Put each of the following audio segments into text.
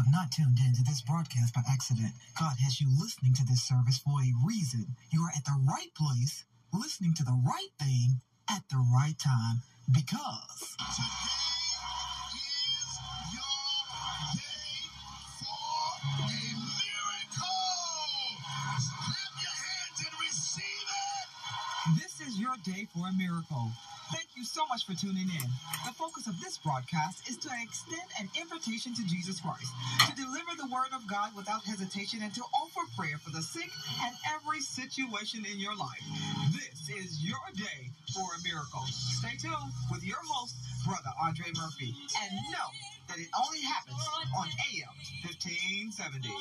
have not tuned in to this broadcast by accident. God has you listening to this service for a reason. You are at the right place, listening to the right thing at the right time because. Today is your day for a miracle. This is your day for a miracle. Thank you so much for tuning in. The focus of this broadcast is to extend an invitation to Jesus Christ, to deliver the word of God without hesitation, and to offer prayer for the sick and every situation in your life. This is your day for a miracle. Stay tuned with your host, Brother Andre Murphy, and know that it only happens on AM 1570.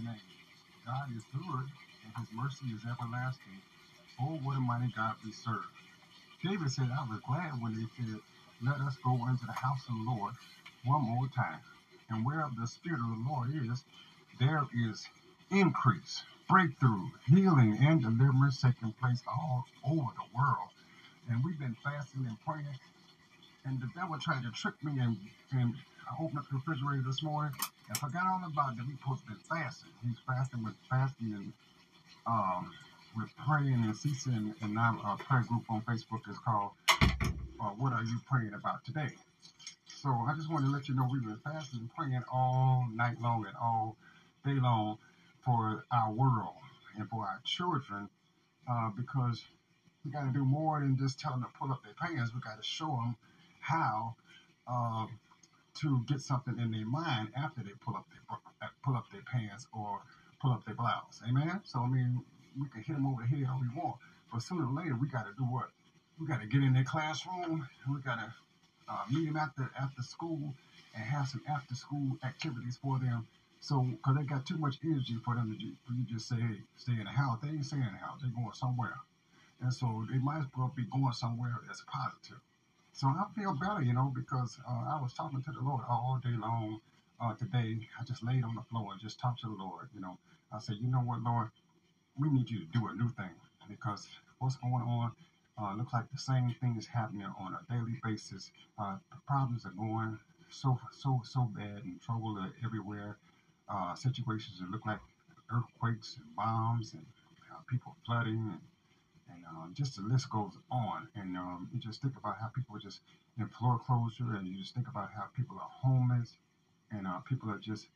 Name. God is good, and his mercy is everlasting. Oh, what a mighty God we serve. David said, I was glad when they said, Let us go into the house of the Lord one more time. And where the Spirit of the Lord is, there is increase, breakthrough, healing, and deliverance taking place all over the world. And we've been fasting and praying and the devil tried to trick me and and I opened up the refrigerator this morning and forgot all about that we supposed to fasting. He's fasting with fasting and um with praying and ceasing and now our prayer group on Facebook is called uh, What Are You Praying About Today? So I just want to let you know we've been fasting and praying all night long and all day long for our world and for our children uh, because we got to do more than just tell them to pull up their pants. We got to show them how uh, to get something in their mind after they pull up their pull up their pants or pull up their blouse. Amen. So I mean, we can hit them over the head all we want, but sooner or later we got to do what? We got to get in their classroom we got to uh, meet them after after school and have some after school activities for them. So, because they got too much energy for them to do, for you just say, hey, stay in the house. They ain't staying in the house. They're going somewhere. And so they might as well be going somewhere that's positive. So I feel better, you know, because uh, I was talking to the Lord all day long uh, today. I just laid on the floor and just talked to the Lord, you know. I said, you know what, Lord, we need you to do a new thing because what's going on uh, looks like the same thing is happening on a daily basis. Uh, problems are going so so so bad and trouble are everywhere. Uh, situations that look like earthquakes and bombs and uh, people flooding and and um, just the list goes on. And um, you just think about how people just in foreclosure, and you just think about how people are homeless, and uh, people are just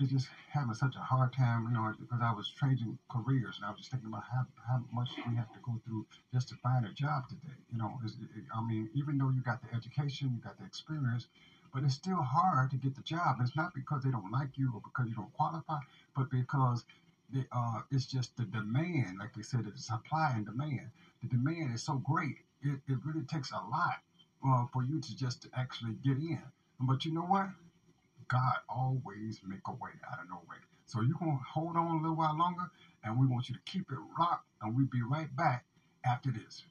it's just having such a hard time, you know, because I was changing careers and I was just thinking about how, how much we have to go through just to find a job today. You know, it, I mean, even though you got the education, you got the experience, but it's still hard to get the job. And it's not because they don't like you or because you don't qualify, but because they, uh, it's just the demand, like they said, the supply and demand. The demand is so great, it, it really takes a lot uh, for you to just to actually get in. But you know what? God always make a way out of no way. So going to hold on a little while longer, and we want you to keep it rocked, and we'll be right back after this.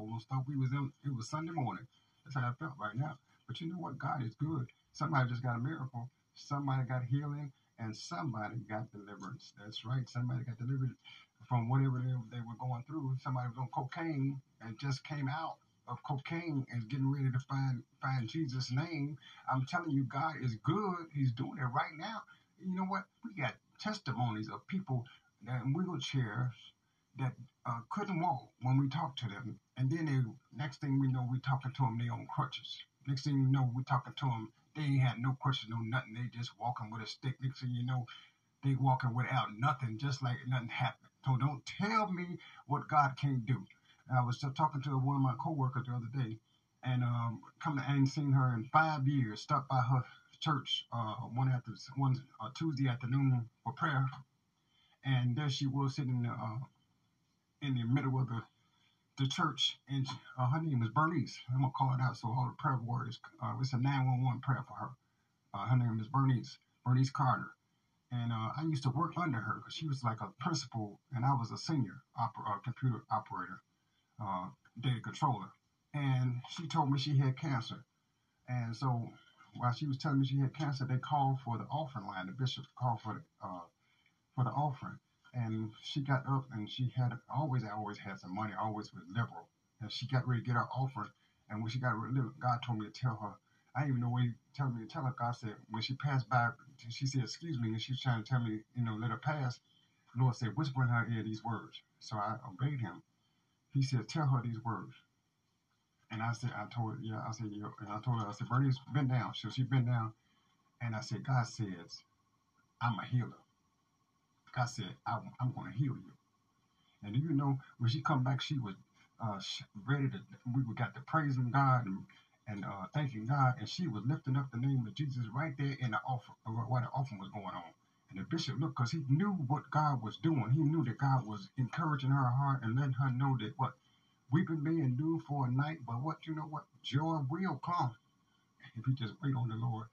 Almost thought we was in, it was Sunday morning. That's how I felt right now. But you know what? God is good. Somebody just got a miracle. Somebody got healing, and somebody got deliverance. That's right. Somebody got delivered from whatever they, they were going through. Somebody was on cocaine and just came out of cocaine and getting ready to find find Jesus' name. I'm telling you, God is good. He's doing it right now. You know what? We got testimonies of people that in wheelchairs that uh, couldn't walk when we talked to them, and then they, next thing we know, we talking to them, they on crutches. Next thing you know, we talking to them, they ain't had no crutches, no nothing. They just walking with a stick. Next thing you know, they walking without nothing, just like nothing happened. So don't tell me what God can't do. I was talking to one of my coworkers the other day, and um, come to, I ain't seen her in five years. Stopped by her church uh, one after one uh, Tuesday afternoon for prayer, and there she was sitting uh, in the middle of the the church, and uh, her name is Bernice. I'm gonna call it out so all the prayer warriors. Uh, it's a 911 prayer for her. Uh, her name is Bernice Bernice Carter, and uh, I used to work under her because she was like a principal, and I was a senior oper- uh, computer operator uh, data controller. And she told me she had cancer. And so while she was telling me she had cancer, they called for the offering line. The bishop called for the uh, for the offering. And she got up and she had always always had some money, always was liberal. And she got ready to get her offering. And when she got ready, God told me to tell her. I didn't even know what he told me to tell her. God said when she passed by, she said, "Excuse me," and she was trying to tell me, you know, let her pass. Lord said, whisper in her ear these words. So I obeyed him. He said, tell her these words. And I said, I told her, yeah, I said, yeah. And I told her, I said, Bernice, bend down. So she bent down. And I said, God says, I'm a healer. God said, I'm, I'm going to heal you. And you know, when she come back, she was uh, ready to, we got to praising God and, and uh, thanking God. And she was lifting up the name of Jesus right there in the offer, while the offering was going on. And the bishop looked because he knew what God was doing. He knew that God was encouraging her heart and letting her know that what weeping may endure for a night, but what you know what joy will come if you just wait on the Lord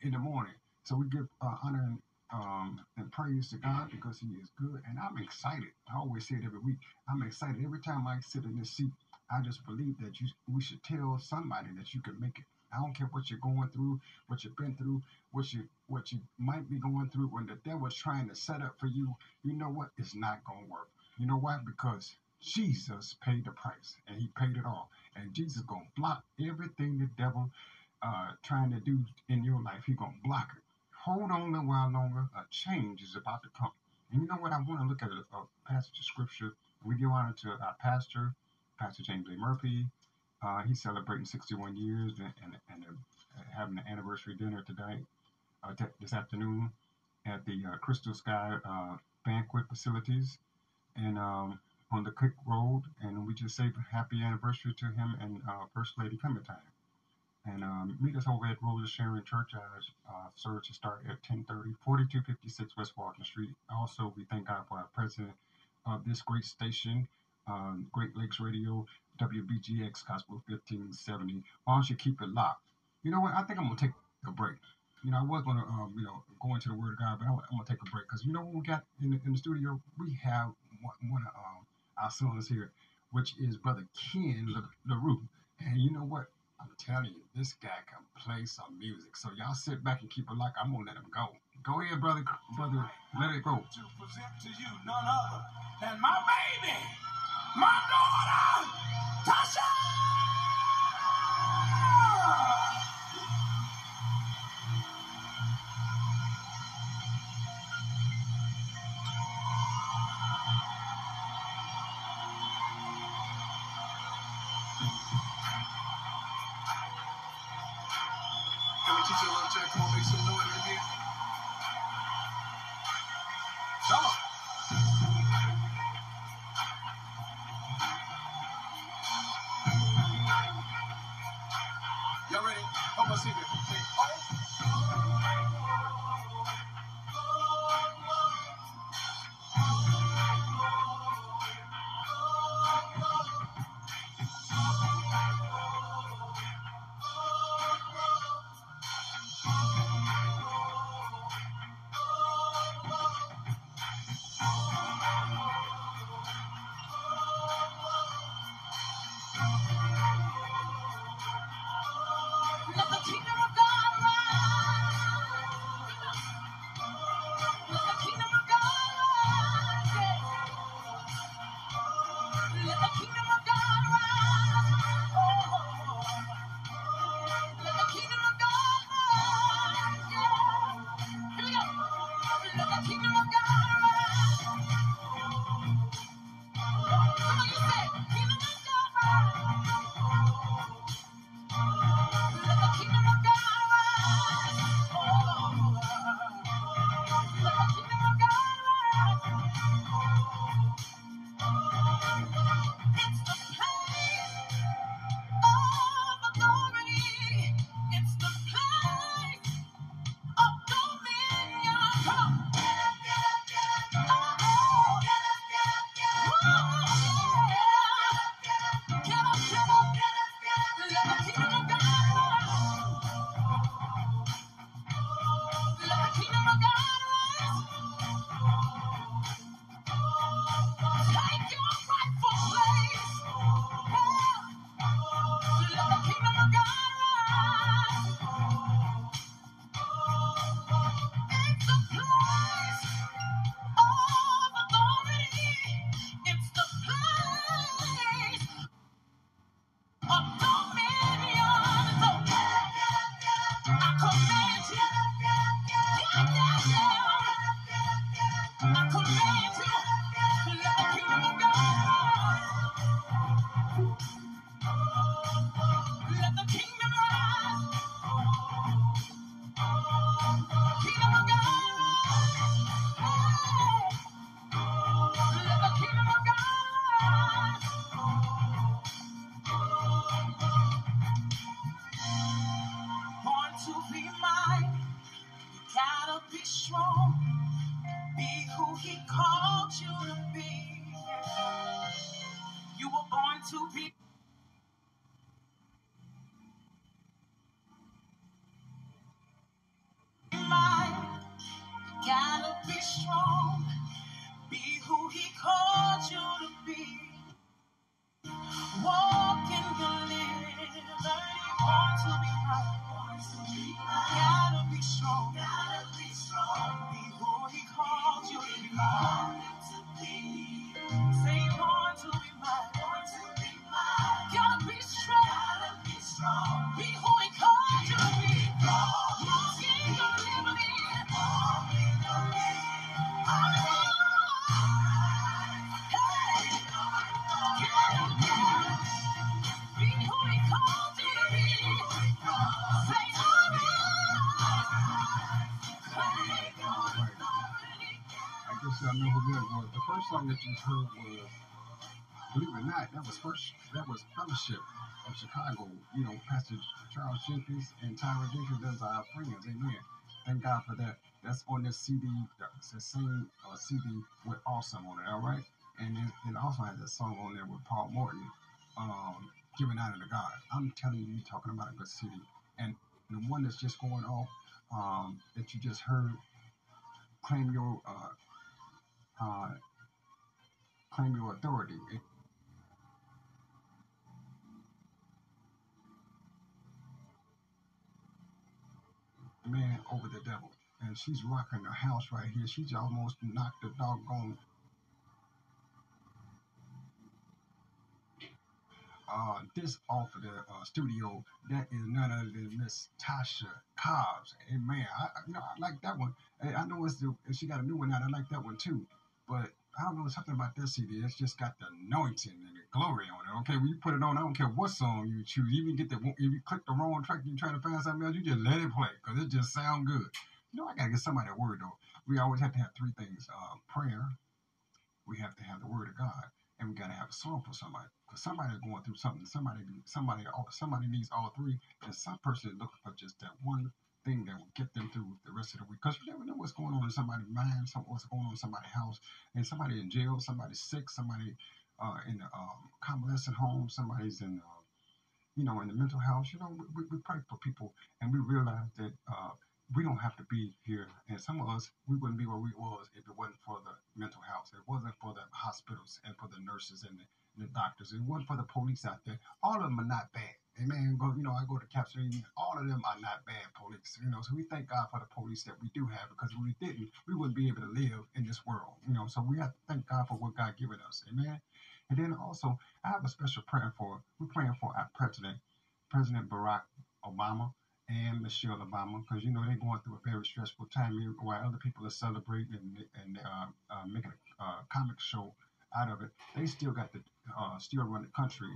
in the morning. So we give uh, honor and, um, and praise to God because He is good, and I'm excited. I always say it every week. I'm excited every time I sit in this seat. I just believe that you we should tell somebody that you can make it. I don't care what you're going through, what you've been through, what you what you might be going through. When the devil's trying to set up for you, you know what? It's not gonna work. You know why? Because Jesus paid the price, and He paid it all. And Jesus gonna block everything the devil uh, trying to do in your life. He gonna block it. Hold on a while longer. A change is about to come. And you know what? I want to look at a, a passage of scripture. We give honor to our pastor, Pastor James A. Murphy, uh, he's celebrating 61 years and, and, and uh, having an anniversary dinner tonight, uh, t- this afternoon at the uh, Crystal Sky uh, banquet facilities and um, on the Cook Road. And we just say happy anniversary to him and uh, First Lady Clementine. And um, meet us over at Rosa Sharon Church. Uh, uh, service to start at 10:30, 4256 West Walton Street. Also, we thank God for our president of this great station, um, Great Lakes Radio, WBGX Gospel 1570. Why don't you keep it locked? You know what? I think I'm gonna take a break. You know, I was gonna, um, you know, go into the Word of God, but I'm, I'm gonna take a break because you know what we got in the, in the studio, we have one, one of um, our sons here, which is Brother Ken LaRue. And you know what? I'm telling you, this guy can play some music. So y'all sit back and keep it locked. I'm gonna let him go. Go ahead, brother, brother, let it go. To present to you none other than my baby, my daughter, Tasha. strong. Be who he calls. That was, believe it or not, that was first. That was Fellowship of Chicago. You know, Pastor Charles Jenkins and Tyra Jenkins. Those are our friends. Amen. Thank God for that. That's on this CD. That's the same uh, CD with Awesome on it. All right. And it, it also has a song on there with Paul Morton, um, Giving Honor to God. I'm telling you, you're talking about a good CD. And the one that's just going off um, that you just heard, claim your claim your authority. It, man over the devil. And she's rocking the house right here. She's almost knocked the doggone uh, this off of the uh, studio. That is none other than Miss Tasha Cobbs. And man, I, I, know, I like that one. I, I know it's the, she got a new one out. I like that one too. But I don't know something about this CD. It's just got the anointing and the glory on it. Okay, when you put it on, I don't care what song you choose. Even get the if you click the wrong track, you trying to find something else, you just let it play because it just sound good. You know, I gotta get somebody a word though. We always have to have three things: uh, prayer, we have to have the word of God, and we gotta have a song for somebody. Because somebody's going through something. Somebody, somebody, somebody needs all three, and some person is looking for just that one thing that will get them through the rest of the week. Because you never know what's going on in somebody's mind, some, what's going on in somebody's house, and somebody in jail, somebody sick, somebody uh, in the um, convalescent home, somebody's in, uh, you know, in the mental health. You know, we, we pray for people, and we realize that uh, we don't have to be here. And some of us, we wouldn't be where we was if it wasn't for the mental health. It wasn't for the hospitals and for the nurses and the, and the doctors. It wasn't for the police out there. All of them are not bad. Amen. Go, you know, I go to capture all of them are not bad police. You know, so we thank God for the police that we do have because if we didn't, we wouldn't be able to live in this world. You know, so we have to thank God for what God given us. Amen. And then also, I have a special prayer for. We're praying for our president, President Barack Obama and Michelle Obama, because you know they're going through a very stressful time here, while other people are celebrating and, and uh, uh, making a uh, comic show out of it. They still got the uh, still run the country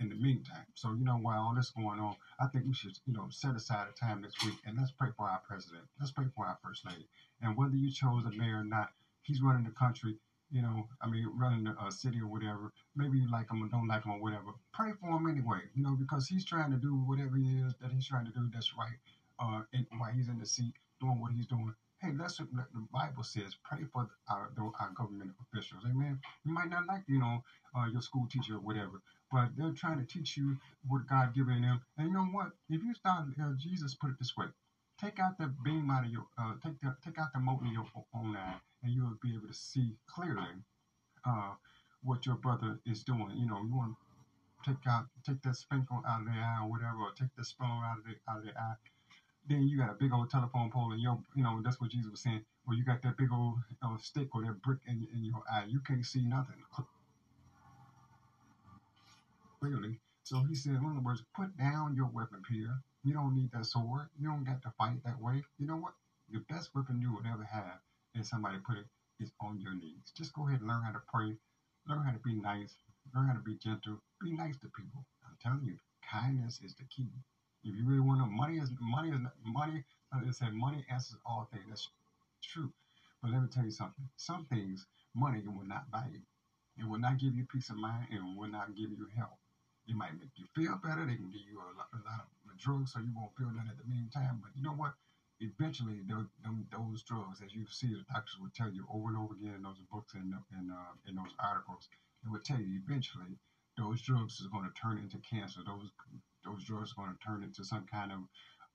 in the meantime. So, you know, while all this going on, I think we should, you know, set aside a time next week and let's pray for our president. Let's pray for our first lady. And whether you chose a mayor or not, he's running the country, you know, I mean, running the uh, city or whatever. Maybe you like him or don't like him or whatever. Pray for him anyway, you know, because he's trying to do whatever he is that he's trying to do that's right uh, in, while he's in the seat doing what he's doing. Hey, that's what the Bible says. Pray for our, our government officials. Amen. You might not like, you know, uh, your school teacher or whatever, but they're trying to teach you what God given them. And you know what? If you start, uh, Jesus put it this way: take out the beam out of your, uh, take the, take out the mote in your own eye, and you will be able to see clearly uh, what your brother is doing. You know, you want to take out, take that sprinkle out of the eye or whatever, or take the splinter out of the out of the eye. Then you got a big old telephone pole, and your, you know, that's what Jesus was saying. Where you got that big old uh, stick or that brick in, in your eye, you can't see nothing clearly. So he said, in other words, put down your weapon, Peter. You don't need that sword. You don't got to fight that way. You know what? The best weapon you will ever have is somebody put it is on your knees. Just go ahead and learn how to pray. Learn how to be nice. Learn how to be gentle. Be nice to people. I'm telling you, kindness is the key. If you really want to, money is money is money. I said, money answers all things. That's true. But let me tell you something. Some things money will not buy you. It will not give you peace of mind. It will not give you help. It might make you feel better. They can give you a lot, a lot of drugs so you won't feel nothing at the meantime. But you know what? Eventually, those, those drugs, as you see, the doctors will tell you over and over again in those books and in, uh, in those articles, they will tell you eventually those drugs is going to turn into cancer. Those those drugs are going to turn into some kind of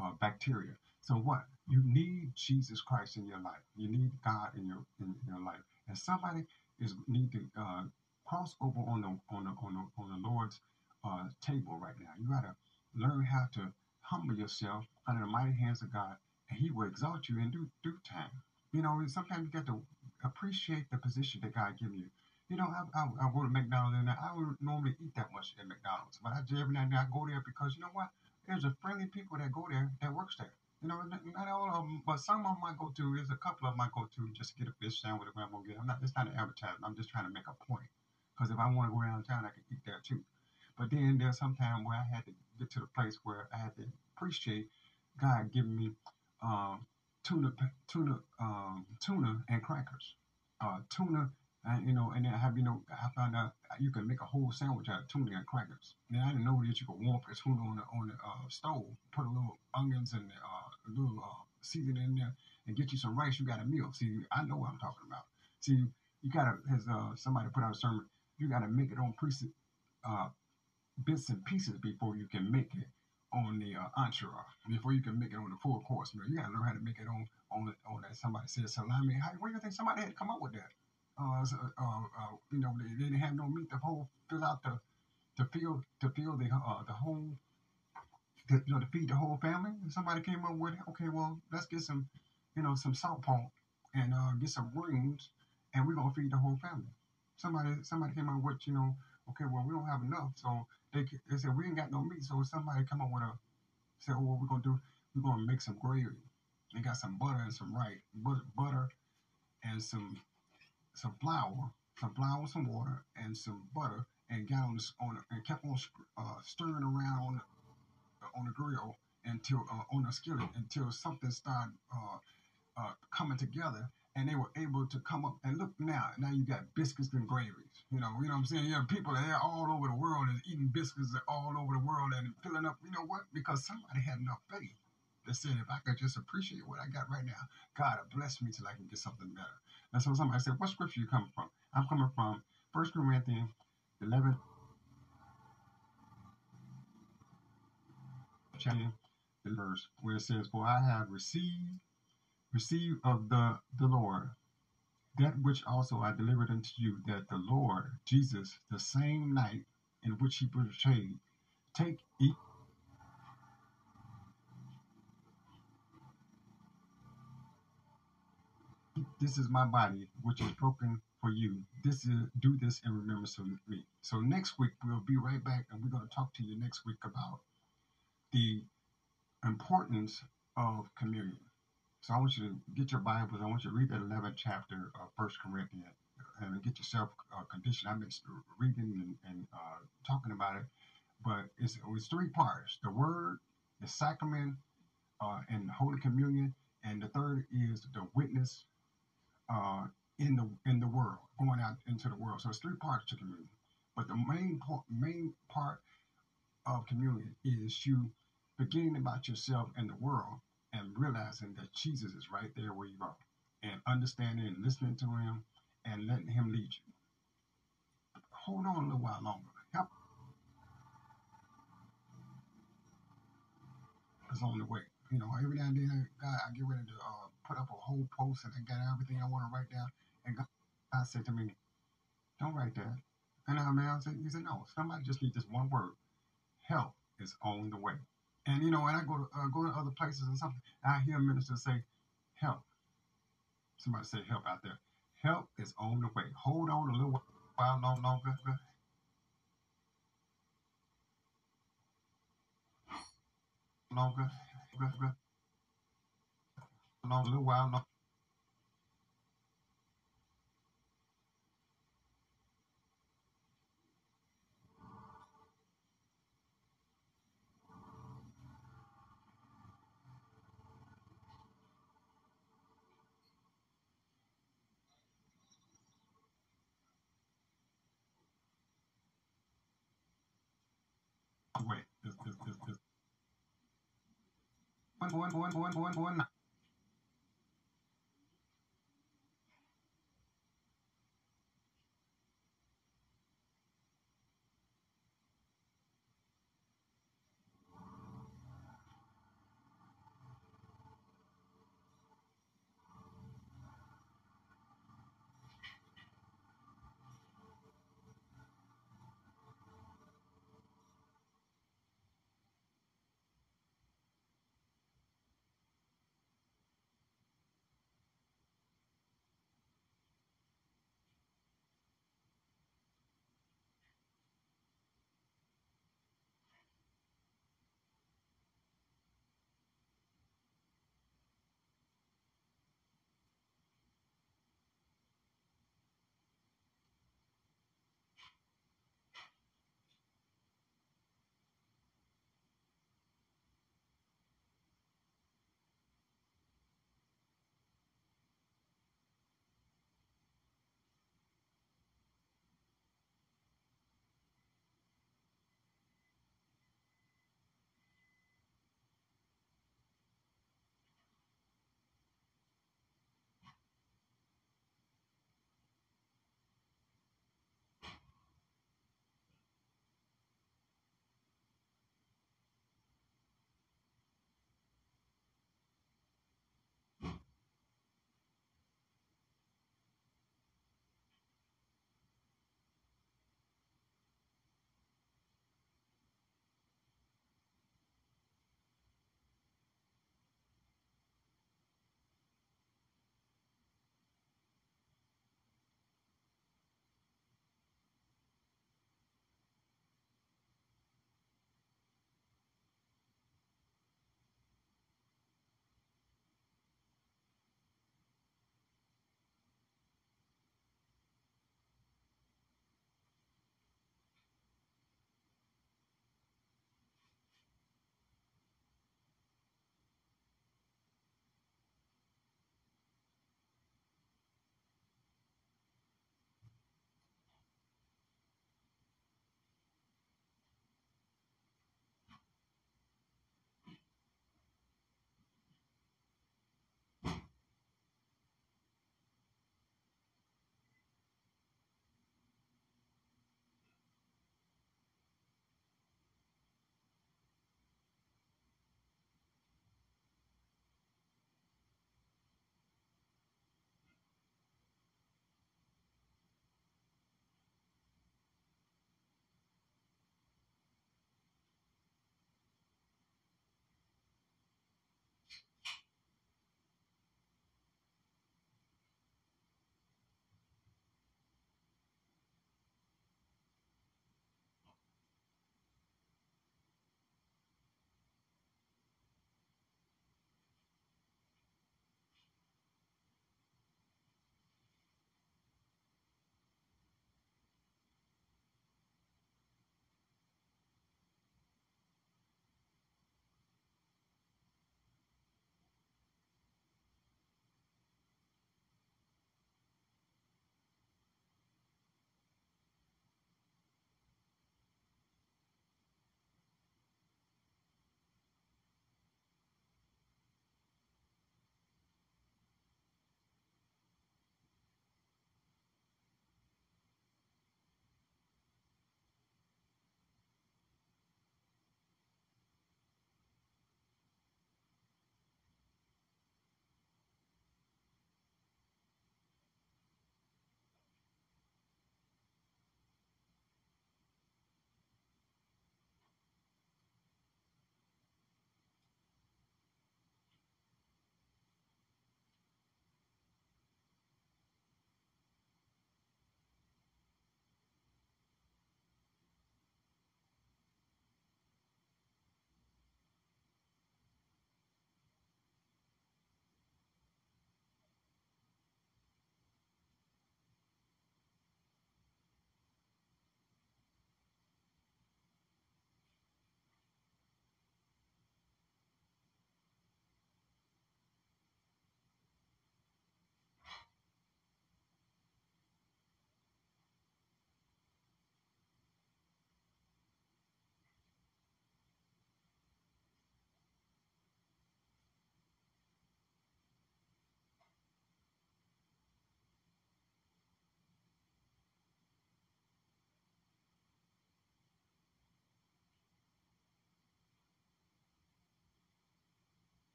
uh, bacteria. So what? You need Jesus Christ in your life. You need God in your in your life. And somebody is need to uh, cross over on the on the on the, on the Lord's uh, table right now. You got to learn how to humble yourself under the mighty hands of God, and He will exalt you in due, due time. You know, sometimes you got to appreciate the position that God gives you. You know, I, I, I go to McDonald's and I would normally eat that much at McDonald's, but I every now and then I go there because you know what? There's a friendly people that go there that works there. You know, not, all of them, but some of them I go to. There's a couple of them I go to just to get a fish sandwich. I'm gonna get. I'm not. It's not an advertisement. I'm just trying to make a point. Because if I want to go around town, I can eat there too. But then there's some time where I had to get to the place where I had to appreciate God giving me um, tuna, tuna, um, tuna and crackers. Uh, tuna, and you know, and then I have you know, I found out you can make a whole sandwich out of tuna and crackers. And I didn't know that you could warm the tuna on the on the uh, stove, put a little onions and uh, a little uh, seasoning in there, and get you some rice. You got a meal. See, I know what I'm talking about. See, you gotta, as uh, somebody put out a sermon, you gotta make it on pre- uh, bits and pieces before you can make it on the uh, before you can make it on the full course meal. You gotta learn how to make it on on on that. Somebody said salami. How, where do you think somebody had come up with that? Uh, uh, uh, you know, they, they didn't have no meat to fill out the to fill to fill the uh, the whole to, you know to feed the whole family. And somebody came up with okay, well let's get some you know some salt pork and uh, get some greens and we're gonna feed the whole family. Somebody somebody came up with you know okay, well we don't have enough, so they, they said we ain't got no meat, so somebody come up with a said, oh, what we're gonna do? We're gonna make some gravy. They got some butter and some rice, butter, butter and some some flour, some flour, some water, and some butter, and got on the, on and kept on uh, stirring around on the, grill until uh, on the skillet until something started uh, uh, coming together, and they were able to come up and look now. Now you got biscuits and gravies. You know, you know what I'm saying? You people are all over the world is eating biscuits all over the world and filling up. You know what? Because somebody had enough faith that said, if I could just appreciate what I got right now, God will bless me till I can get something better. And so somebody said, what scripture you coming from? I'm coming from 1 Corinthians 11, chapter, the verse where it says, For I have received, received of the, the Lord that which also I delivered unto you, that the Lord Jesus, the same night in which he was betrayed, take, eat, this is my body, which is broken for you. This is do this in remembrance of me. So next week we'll be right back, and we're going to talk to you next week about the importance of communion. So I want you to get your Bibles. I want you to read that 11th chapter of First Corinthians and get yourself uh, conditioned. I've been reading and, and uh, talking about it, but it's, it's three parts: the Word, the Sacrament, uh, and Holy Communion, and the third is the witness uh, in the in the world, going out into the world. So it's three parts to communion. But the main part, main part of communion is you beginning about yourself and the world and realizing that Jesus is right there where you are and understanding and listening to him and letting him lead you. Hold on a little while longer. Help is on the way. You know, every now and then, God, I get ready to uh, put up a whole post and I got everything I want to write down. And God, said to me, don't write that. And I man, said, he said, no, somebody just needs this one word. Help is on the way. And you know, when I go to uh, go to other places and something, I hear ministers say, "Help." Somebody say, "Help" out there. Help is on the way. Hold on a little while long, longer. Longer. Long, a little while longer. Wait, this, this. One, one, one, one, one, one.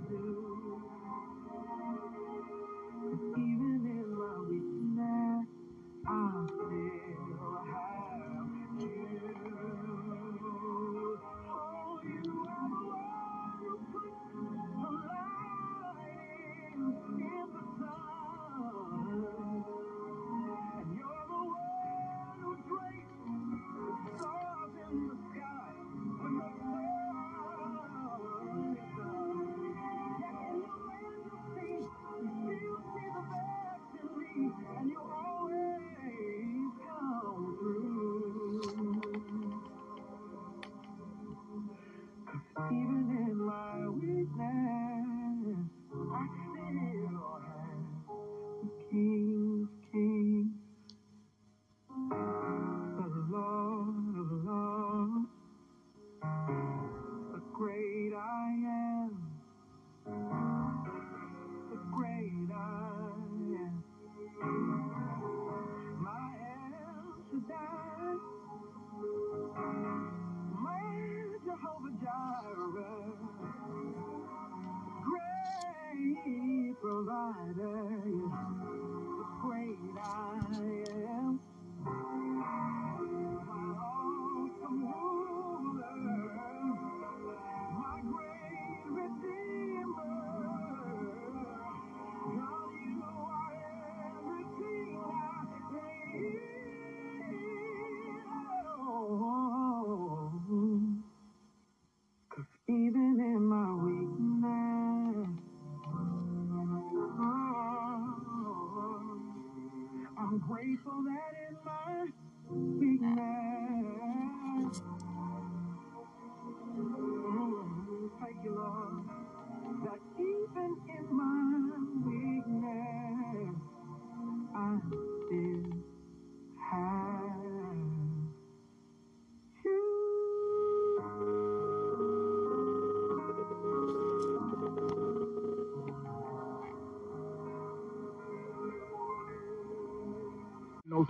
to be.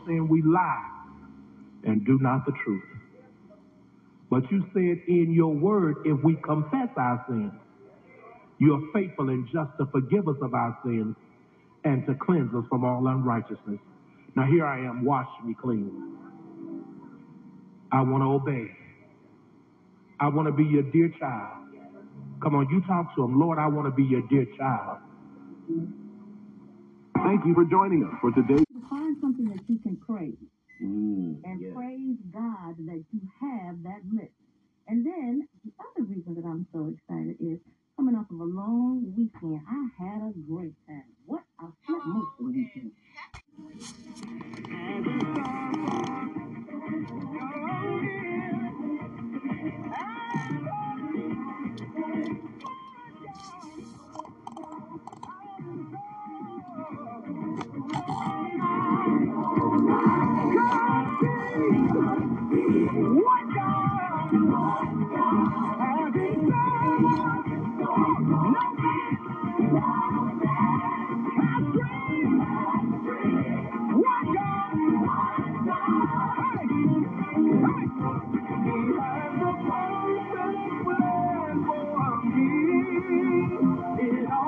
Saying we lie and do not the truth. But you said in your word, if we confess our sins, you are faithful and just to forgive us of our sins and to cleanse us from all unrighteousness. Now here I am, wash me clean. I want to obey. I want to be your dear child. Come on, you talk to him. Lord, I want to be your dear child. Thank you for joining us for today.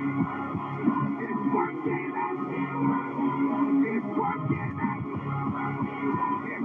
It's working out. It's working out.